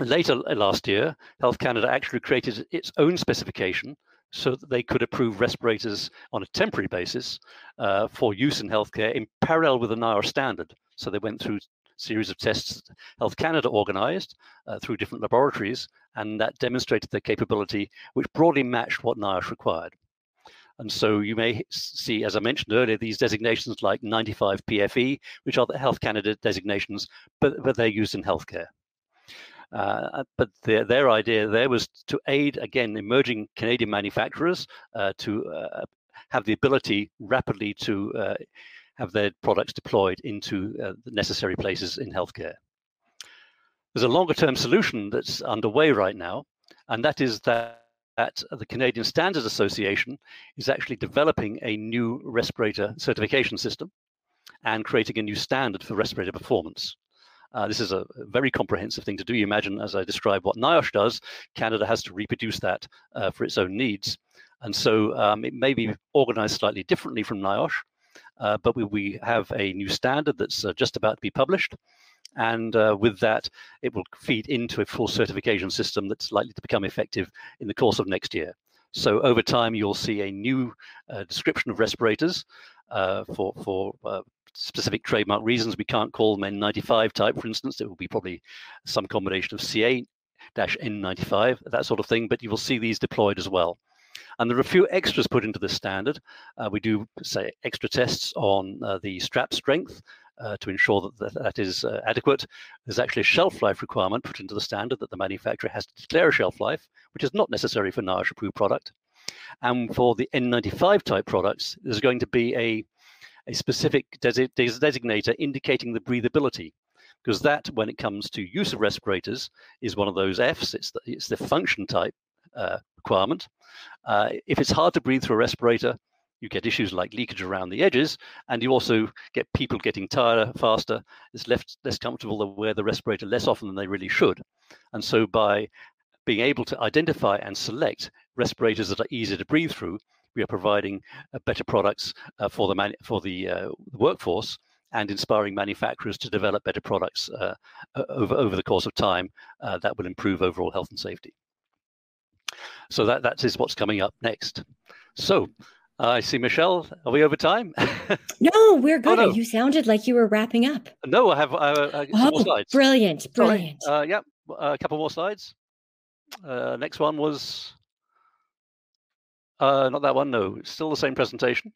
later last year, Health Canada actually created its own specification so that they could approve respirators on a temporary basis uh, for use in healthcare in parallel with the NIOSH standard. So they went through a series of tests Health Canada organized uh, through different laboratories, and that demonstrated their capability, which broadly matched what NIOSH required. And so you may see, as I mentioned earlier, these designations like 95 PFE, which are the Health Canada designations, but, but they're used in healthcare. Uh, but their, their idea there was to aid, again, emerging Canadian manufacturers uh, to uh, have the ability rapidly to uh, have their products deployed into the necessary places in healthcare. There's a longer term solution that's underway right now, and that is that, that the Canadian Standards Association is actually developing a new respirator certification system and creating a new standard for respirator performance. Uh, this is a very comprehensive thing to do. You imagine, as I described, what NIOSH does, Canada has to reproduce that uh, for its own needs. And so um, it may be organized slightly differently from NIOSH, uh, but we, we have a new standard that's uh, just about to be published. And uh, with that, it will feed into a full certification system that's likely to become effective in the course of next year. So over time, you'll see a new description of respirators for, for specific trademark reasons. We can't call them N95 type, for instance. It will be probably some combination of CA N95, that sort of thing, but you will see these deployed as well. And there are a few extras put into the standard. Uh, we do say extra tests on uh, the strap strength uh, to ensure that that, that is uh, adequate. There's actually a shelf life requirement put into the standard that the manufacturer has to declare a shelf life, which is not necessary for NIOSH approved product. And for the N95 type products, there's going to be a, a specific desi- designator indicating the breathability because that, when it comes to use of respirators, is one of those Fs. It's the, it's the function type uh, requirement. Uh, if it's hard to breathe through a respirator, you get issues like leakage around the edges, and you also get people getting tired faster. It's left less comfortable to wear the respirator less often than they really should. And so, by being able to identify and select respirators that are easier to breathe through, we are providing uh, better products uh, for the man- for the, uh, workforce and inspiring manufacturers to develop better products uh, over, over the course of time uh, that will improve overall health and safety. So that, that is what's coming up next. So I see Michelle. Are we over time? no, we're good. Oh, no. You sounded like you were wrapping up. No, I have uh, oh, more slides. Brilliant, brilliant. Uh, yeah, a couple more slides. Uh, next one was uh, not that one. No, it's still the same presentation.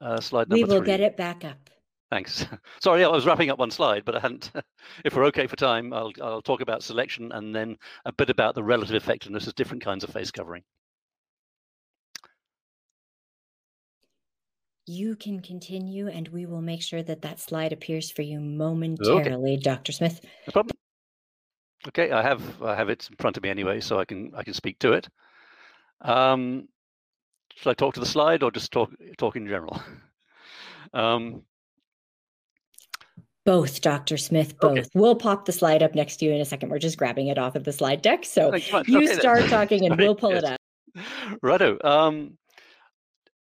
Uh, slide number We will three. get it back up. Thanks. Sorry, I was wrapping up one slide, but I hadn't. if we're okay for time, I'll, I'll talk about selection and then a bit about the relative effectiveness of different kinds of face covering. You can continue, and we will make sure that that slide appears for you momentarily, okay. Dr. Smith. No problem. Okay, I have I have it in front of me anyway, so I can I can speak to it. Um, should I talk to the slide or just talk talk in general? um, both, Dr. Smith, both. Okay. We'll pop the slide up next to you in a second. We're just grabbing it off of the slide deck. So you okay, start then. talking and we'll pull yes. it up. Righto. Um,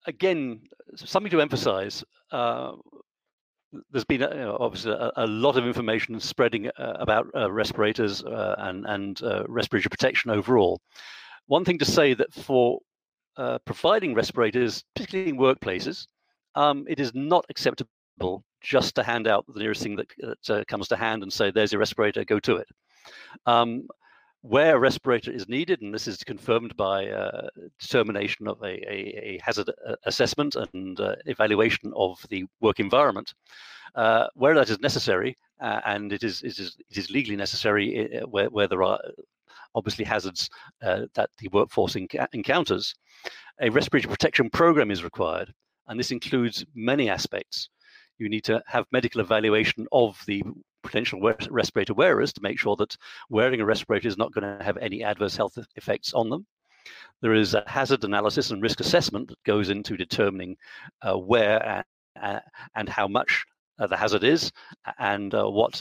again, something to emphasize. Uh, there's been you know, obviously a, a, lot of information spreading uh, about uh, respirators uh, and, and uh, respiratory protection overall. One thing to say that for uh, providing respirators, particularly in workplaces, um, it is not acceptable just to hand out the nearest thing that, that uh, comes to hand and say, there's your respirator, go to it. Um, where a respirator is needed, and this is confirmed by uh, determination of a, a, a hazard uh, assessment and uh, evaluation of the work environment, uh, where that is necessary, uh, and it is, it is, it is legally necessary where, where there are obviously hazards that the workforce enc- encounters, a respiratory protection program is required, and this includes many aspects. You need to have medical evaluation of the potential respirator wearers to make sure that wearing a respirator is not going to have any adverse health effects on them. There is a hazard analysis and risk assessment that goes into determining uh, where and, uh, and how much uh, the hazard is and uh, what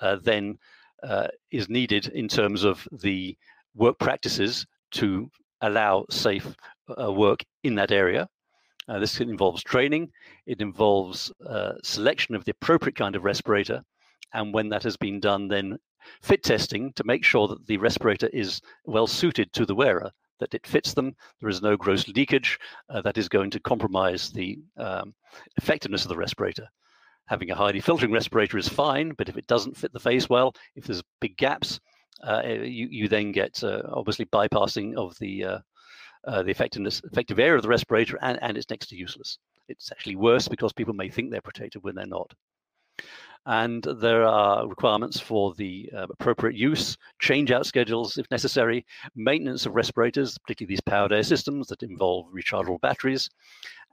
uh, then uh, is needed in terms of the work practices to allow safe work in that area. this involves training, it involves selection of the appropriate kind of respirator, and when that has been done, then fit testing to make sure that the respirator is well suited to the wearer, that it fits them, there is no gross leakage uh, that is going to compromise the um, effectiveness of the respirator. Having a highly filtering respirator is fine, but if it doesn't fit the face well, if there's big gaps, uh, eh, you, you then get uh, obviously bypassing of the uh, uh, the effectiveness effective area of the respirator, and, and it's next to useless. It's actually worse because people may think they're protected when they're not and there are requirements for the uh, appropriate use, change out schedules if necessary, maintenance of respirators, particularly these powered air systems that involve rechargeable batteries,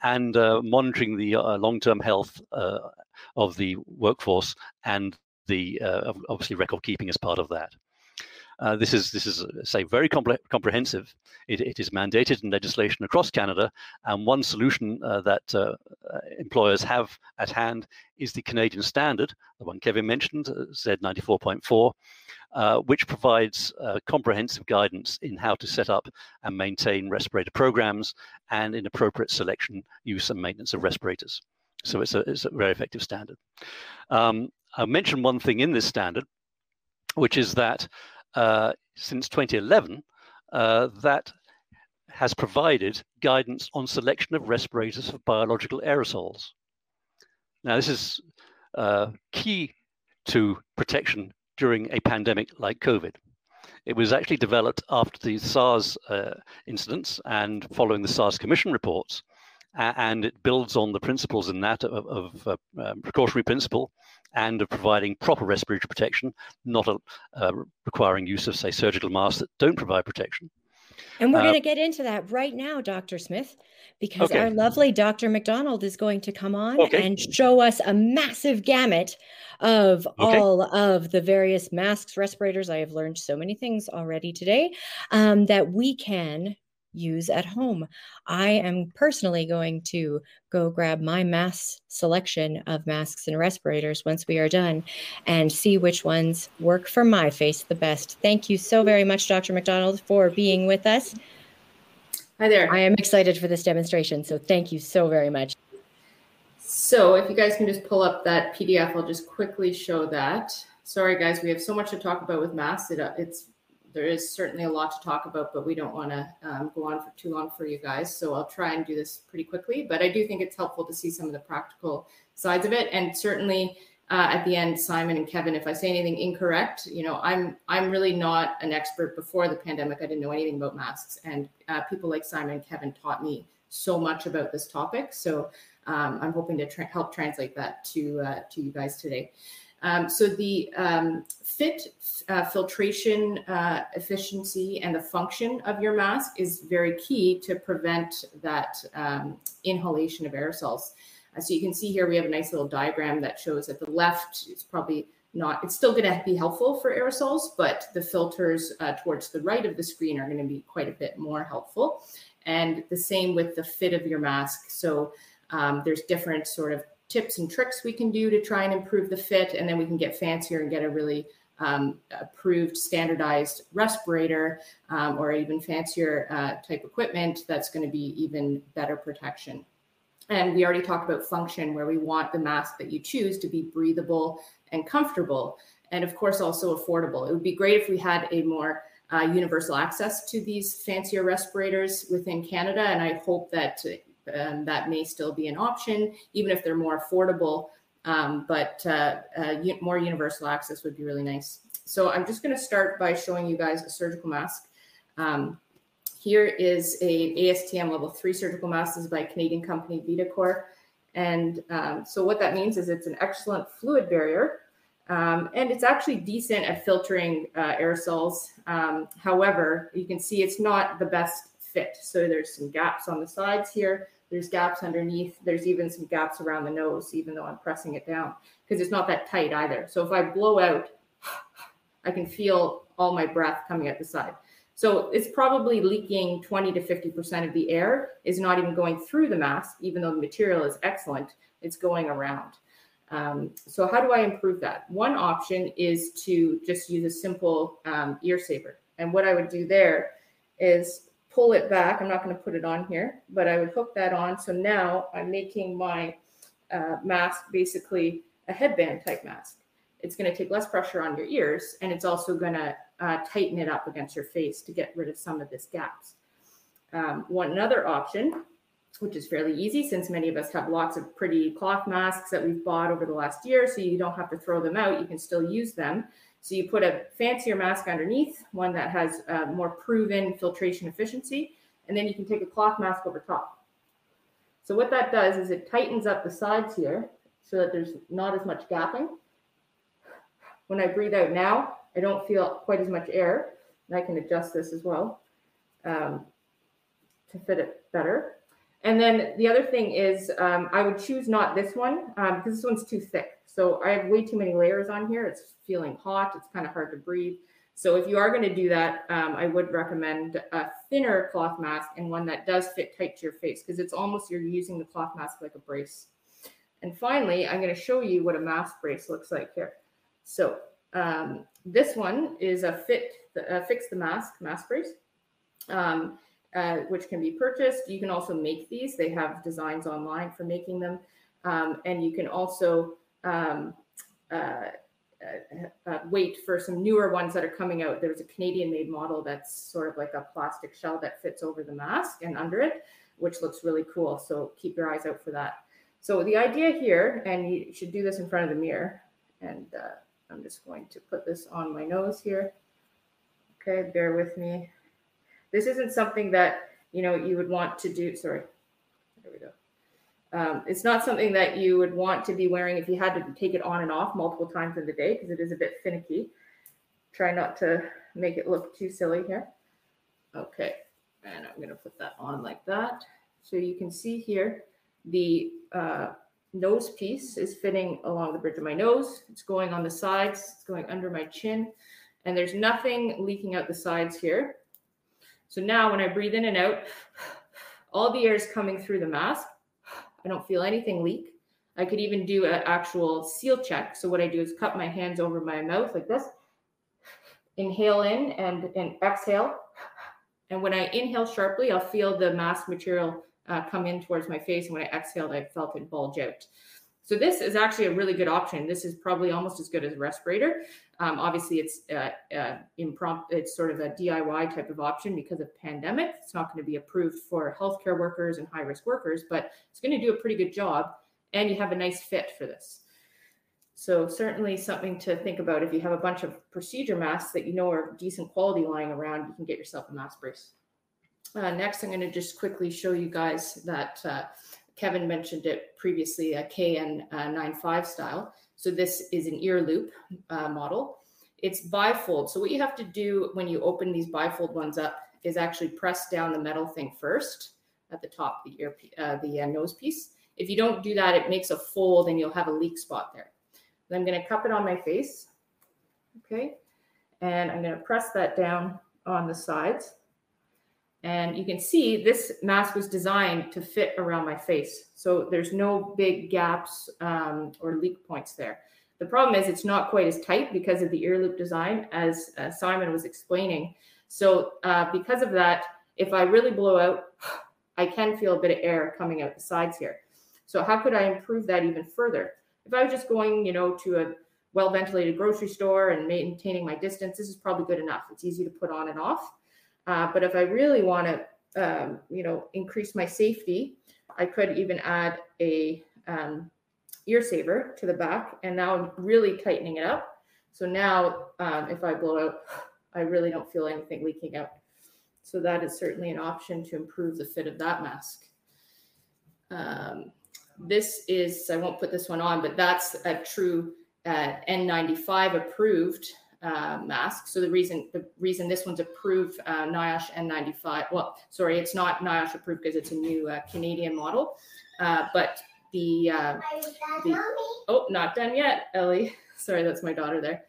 and uh, monitoring the uh, long term health uh, of the workforce and the uh, obviously record keeping as part of that. Uh, this is this is say very compre- comprehensive. It, it is mandated in legislation across Canada, and one solution uh, that uh, uh employers have at hand is the Canadian standard, the one Kevin mentioned, uh, Z94.4, uh, which provides comprehensive guidance in how to set up and maintain respirator programs and in appropriate selection, use, and maintenance of respirators. So it's a, it's a very effective standard. Um, I mentioned one thing in this standard, which is that uh, since 2011 uh, that has provided guidance on selection of respirators for biological aerosols. Now, this is uh, key to protection during a pandemic like COVID. It was actually developed after the SARS uh, incidents and following the SARS Commission reports, and it builds on the principles in that of, of uh, precautionary principle and of providing proper respiratory protection, not a, uh, requiring use of, say, surgical masks that don't provide protection. And we're uh, going to get into that right now, Dr. Smith, because okay. our lovely Dr. McDonald is going to come on okay. and show us a massive gamut of okay. all of the various masks, respirators. I have learned so many things already today um, that we can use at home. I am personally going to go grab my mass selection of masks and respirators once we are done and see which ones work for my face the best. Thank you so very much, Dr. McDonald, for being with us. Hi there. I am excited for this demonstration, so thank you so very much. So if you guys can just pull up that PDF, I'll just quickly show that. Sorry, guys, we have so much to talk about with masks. It, uh, it's there is certainly a lot to talk about, but we don't want to um, go on for too long for you guys. So I'll try and do this pretty quickly. But I do think it's helpful to see some of the practical sides of it, and certainly uh, at the end, Simon and Kevin, if I say anything incorrect, you know, I'm I'm really not an expert. Before the pandemic, I didn't know anything about masks, and uh, people like Simon and Kevin taught me so much about this topic. So um, I'm hoping to tra- help translate that to uh, to you guys today. Um, so the um, fit uh, filtration uh, efficiency and the function of your mask is very key to prevent that um, inhalation of aerosols. Uh, so you can see here we have a nice little diagram that shows at the left it's probably not it's still going to be helpful for aerosols but the filters uh, towards the right of the screen are going to be quite a bit more helpful and the same with the fit of your mask so um, there's different sort of tips and tricks we can do to try and improve the fit, and then we can get fancier and get a really um, approved standardized respirator um, or even fancier uh, type equipment that's going to be even better protection. And we already talked about function, where we want the mask that you choose to be breathable and comfortable, and of course also affordable. It would be great if we had a more uh, universal access to these fancier respirators within Canada, and I hope that um, that may still be an option, even if they're more affordable. Um, but uh, uh, more universal access would be really nice. So I'm just going to start by showing you guys a surgical mask. Um, here is a ASTM level three surgical mask. This is by Canadian company, VitaCore. And um, so what that means is it's an excellent fluid barrier. Um, and it's actually decent at filtering uh, aerosols. Um, however, you can see it's not the best fit. So there's some gaps on the sides here. There's gaps underneath. There's even some gaps around the nose, even though I'm pressing it down because it's not that tight either. So if I blow out, I can feel all my breath coming at the side. So it's probably leaking 20 to 50% of the air is not even going through the mask, even though the material is excellent, it's going around. Um, so how do I improve that? One option is to just use a simple um, ear saver. And what I would do there is pull it back. I'm not going to put it on here, but I would hook that on. So now I'm making my uh, mask basically a headband type mask. It's going to take less pressure on your ears and it's also going to uh, tighten it up against your face to get rid of some of this gaps. Um, one another option, which is fairly easy since many of us have lots of pretty cloth masks that we've bought over the last year, so you don't have to throw them out. You can still use them. So you put a fancier mask underneath, one that has more proven filtration efficiency, and then you can take a cloth mask over top. So what that does is it tightens up the sides here so that there's not as much gapping. When I breathe out now, I don't feel quite as much air. And I can adjust this as well um, to fit it better. And then the other thing is um, I would choose not this one um, because this one's too thick. So I have way too many layers on here. It's feeling hot. It's kind of hard to breathe. So if you are going to do that, um, I would recommend a thinner cloth mask and one that does fit tight to your face because it's almost you're using the cloth mask like a brace. And finally, I'm going to show you what a mask brace looks like here. So um, this one is a fit, uh, fix the mask mask brace, um, uh, which can be purchased. You can also make these. They have designs online for making them. Um, and you can also um, uh, uh, uh, wait for some newer ones that are coming out. There's a Canadian made model that's sort of like a plastic shell that fits over the mask and under it, which looks really cool. So keep your eyes out for that. So the idea here, and you should do this in front of the mirror, and uh, I'm just going to put this on my nose here. Okay, bear with me. This isn't something that you know you would want to do. Sorry, there we go. Um, it's not something that you would want to be wearing if you had to take it on and off multiple times in the day because it is a bit finicky. Try not to make it look too silly here. Okay, and I'm going to put that on like that. So you can see here the uh, nose piece is fitting along the bridge of my nose. It's going on the sides, it's going under my chin, and there's nothing leaking out the sides here. So now when I breathe in and out, all the air is coming through the mask I don't feel anything leak. I could even do an actual seal check. So what I do is cup my hands over my mouth like this, inhale in and, and exhale. And when I inhale sharply, I'll feel the mask material uh, come in towards my face. And when I exhaled, I felt it bulge out. So this is actually a really good option. This is probably almost as good as respirator. Um, obviously, it's uh, uh, impromptu. It's sort of a DIY type of option because of pandemic. It's not going to be approved for healthcare workers and high risk workers, but it's going to do a pretty good job. And you have a nice fit for this. So certainly something to think about. If you have a bunch of procedure masks that you know are decent quality lying around, you can get yourself a mask brace. Uh, next, I'm going to just quickly show you guys that uh, Kevin mentioned it previously, a KN95 uh, style. So this is an ear loop uh, model. It's bifold. So what you have to do when you open these bifold ones up is actually press down the metal thing first at the top, the ear, uh, the uh, nose piece. If you don't do that, it makes a fold and you'll have a leak spot there. Then I'm going to cup it on my face. Okay. And I'm going to press that down on the sides. And you can see this mask was designed to fit around my face. So there's no big gaps um, or leak points there. The problem is it's not quite as tight because of the ear loop design as uh, Simon was explaining. So uh, because of that, if I really blow out, I can feel a bit of air coming out the sides here. So how could I improve that even further? If I was just going, you know, to a well ventilated grocery store and maintaining my distance, this is probably good enough. It's easy to put on and off. Uh, but if I really want to, um, you know, increase my safety, I could even add a um, ear saver to the back. And now I'm really tightening it up. So now um, if I blow out, I really don't feel anything leaking out. So that is certainly an option to improve the fit of that mask. Um, this is, I won't put this one on, but that's a true uh, N95 approved uh, mask. So the reason the reason this one's approved uh, NIOSH N95. Well, sorry, it's not NIOSH approved because it's a new uh, Canadian model. Uh, but the, uh, the oh, not done yet, Ellie. Sorry, that's my daughter there.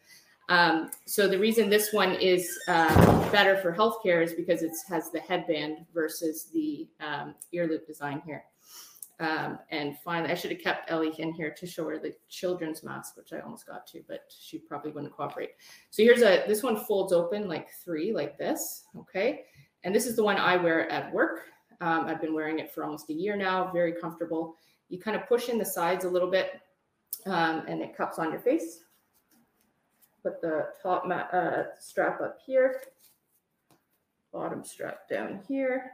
Um, so the reason this one is uh, better for healthcare is because it has the headband versus the um, ear loop design here. Um, and finally, I should have kept Ellie in here to show her the children's mask, which I almost got to, but she probably wouldn't cooperate. So here's a, this one folds open like three, like this. Okay. And this is the one I wear at work. Um, I've been wearing it for almost a year now, very comfortable. You kind of push in the sides a little bit um, and it cups on your face. Put the top uh, strap up here, bottom strap down here.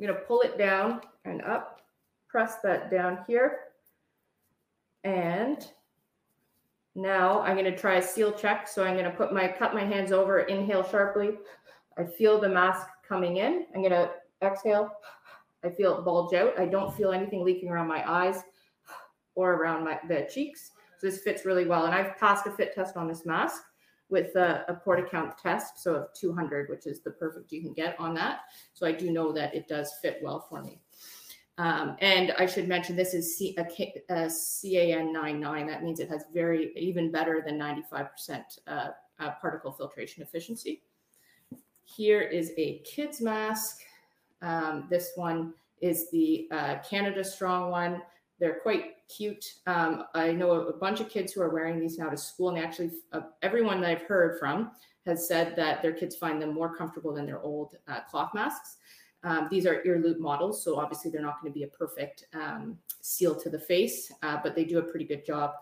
I'm to pull it down and up press that down here. And now I'm going to try a seal check. So I'm going to put my, cut my hands over, inhale sharply. I feel the mask coming in. I'm going to exhale. I feel it bulge out. I don't feel anything leaking around my eyes or around my the cheeks. So this fits really well. And I've passed a fit test on this mask with a, a PortaCount test, so of 200, which is the perfect you can get on that. So I do know that it does fit well for me. Um, and I should mention this is C, a, a CAN99. That means it has very, even better than 95% uh, uh, particle filtration efficiency. Here is a kid's mask. Um, this one is the uh, Canada Strong one. They're quite cute. Um, I know a, a, bunch of kids who are wearing these now to school, and actually, uh, everyone that I've heard from has said that their kids find them more comfortable than their old uh, cloth masks. Um, these are ear loop models, so obviously they're not going to be a perfect um, seal to the face, uh, but they do a pretty good job.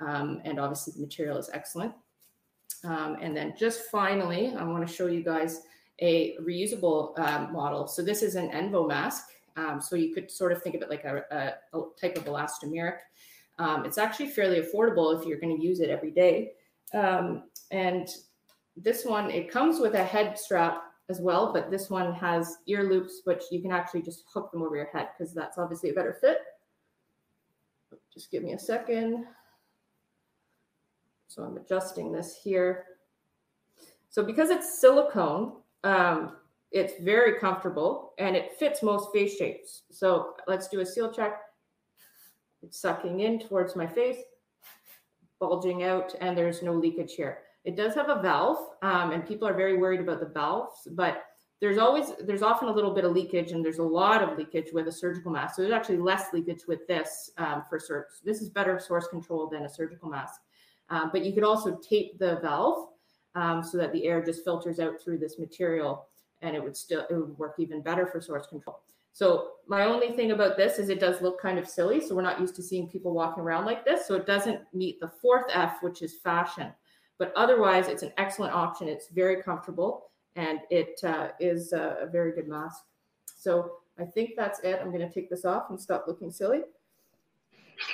Um, and obviously the material is excellent. Um, and then just finally, I want to show you guys a reusable um, model. So this is an Envo mask. Um, so you could sort of think of it like a, a, a type of elastomeric. it's actually fairly affordable if you're going to use it every day. and this one, it comes with a head strap as well, but this one has ear loops, which you can actually just hook them over your head because that's obviously a better fit. Just give me a second. So I'm adjusting this here. So because it's silicone, um, it's very comfortable and it fits most face shapes. So let's do a seal check. It's sucking in towards my face, bulging out, and there's no leakage here. It does have a valve, um, and people are very worried about the valves, but there's always there's often a little bit of leakage, and there's a lot of leakage with a surgical mask. So there's actually less leakage with this um, for source. This is better source control than a surgical mask. Um, but you could also tape the valve um, so that the air just filters out through this material, and it would still it would work even better for source control. So my only thing about this is it does look kind of silly. So we're not used to seeing people walking around like this. So it doesn't meet the fourth F, which is fashion. But otherwise, it's an excellent option. It's very comfortable and it uh, is a, very good mask. So I think that's it. I'm going to take this off and stop looking silly.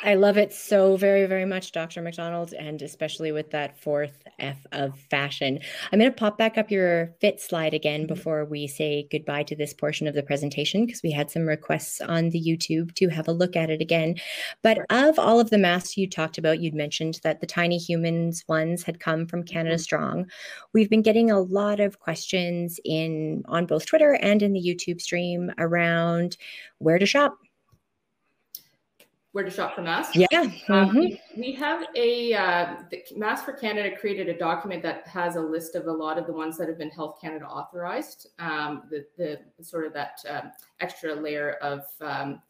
I love it so very, very much, Dr. McDonald, and especially with that fourth F of fashion. I'm going to pop back up your fit slide again mm-hmm. before we say goodbye to this portion of the presentation because we had some requests on the YouTube to have a look at it again. But of all of the masks you talked about, you'd mentioned that the Tiny Humans ones had come from Canada mm-hmm. Strong. We've been getting a lot of questions in on both Twitter and in the YouTube stream around where to shop where to shop for masks. Yeah. Um, mm-hmm. we, we, have a uh, for Canada created a document that has a list of a lot of the ones that have been Health Canada authorized. Um, the, the sort of that um, extra layer of um,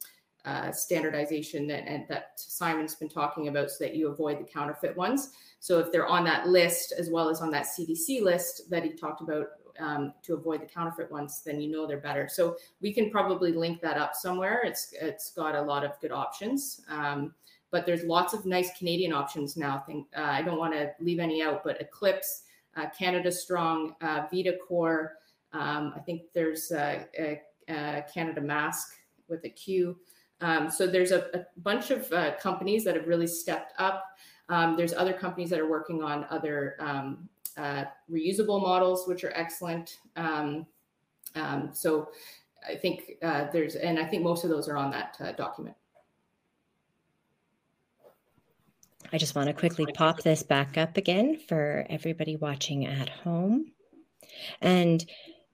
uh, standardization that, and that Simon's been talking about, so that you avoid the counterfeit ones. So if they're on that list as well as on that CDC list that he talked about um, to avoid the counterfeit ones, then you know they're better. So we can probably link that up somewhere. It's it's got a lot of good options. Um, but there's lots of nice Canadian options now. Think, uh, I don't want to leave any out, but Eclipse, uh, Canada Strong, uh, VitaCore. Um, I think there's a, a, Canada Masq with a Q. Um, so there's a, a bunch of uh, companies that have really stepped up. Um, there's other companies that are working on other um, uh, reusable models, which are excellent. Um, um, so I think uh, there's, and I think most of those are on that uh, document. I just want to quickly pop this back up again for everybody watching at home. And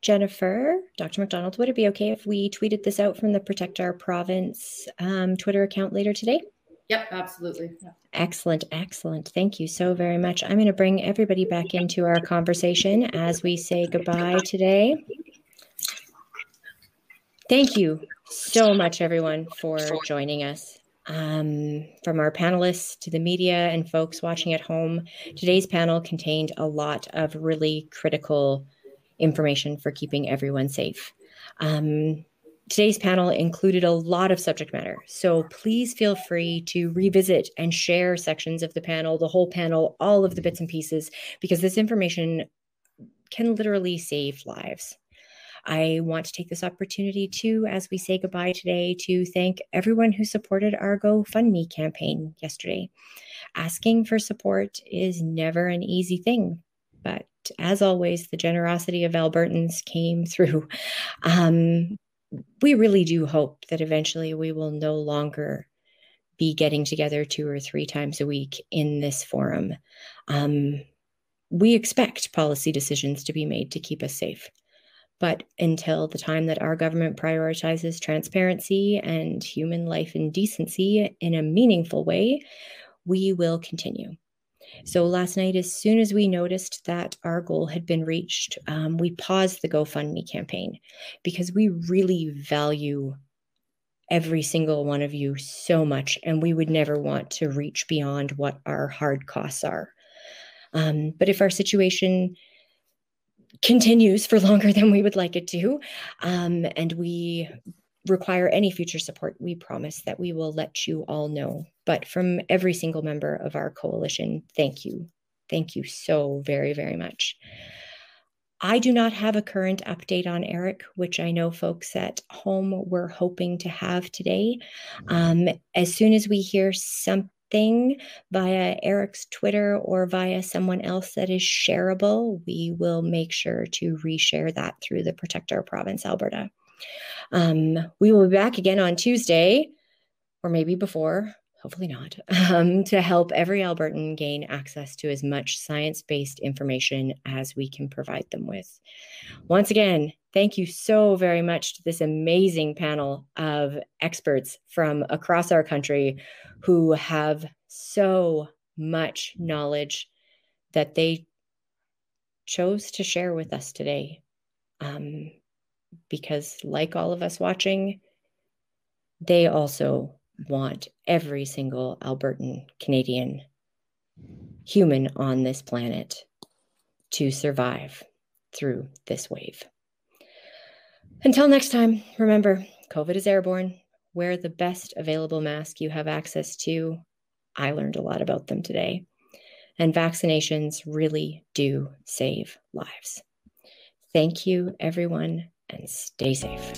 Jennifer, Dr. McDonald, would it be okay if we tweeted this out from the Protect Our Province um, Twitter account later today? Yep, absolutely. Excellent, excellent. Thank you so very much. I'm going to bring everybody back into our conversation as we say goodbye today. Thank you so much, everyone, for joining us. Um, from our panelists to the media and folks watching at home, today's panel contained a lot of really critical information for keeping everyone safe. Um, Today's panel included a lot of subject matter, so please feel free to revisit and share sections of the panel, the whole panel, all of the bits and pieces, because this information can literally save lives. I want to take this opportunity to, as we say goodbye today, to thank everyone who supported our GoFundMe campaign yesterday. Asking for support is never an easy thing, but as always, the generosity of Albertans came through. Um, we really do hope that eventually we will no longer be getting together two or three times a week in this forum. Um, we expect policy decisions to be made to keep us safe. But until the time that our government prioritizes transparency and human life and decency in a meaningful way, we will continue. So last night, as soon as we noticed that our goal had been reached, um, we paused the GoFundMe campaign because we really value every single one of you so much, and we would never want to reach beyond what our hard costs are. Um, but if our situation continues for longer than we would like it to, um, and we require any future support, we promise that we will let you all know. But from every single member of our coalition, thank you. Thank you so very, very much. I do not have a current update on Eric, which I know folks at home were hoping to have today. Um, as soon as we hear something via Eric's Twitter or via someone else that is shareable, we will make sure to reshare that through the Protect Our Province Alberta. Um, we will be back again on Tuesday, or maybe before, hopefully not, um, to help every Albertan gain access to as much science based information as we can provide them with. Once again, thank you so very much to this amazing panel of experts from across our country who have so much knowledge that they chose to share with us today. Um, because, like all of us watching, they also want every single Albertan Canadian human on this planet to survive through this wave. Until next time, remember COVID is airborne. Wear the best available mask you have access to. I learned a lot about them today. And vaccinations really do save lives. Thank you, everyone, and stay safe.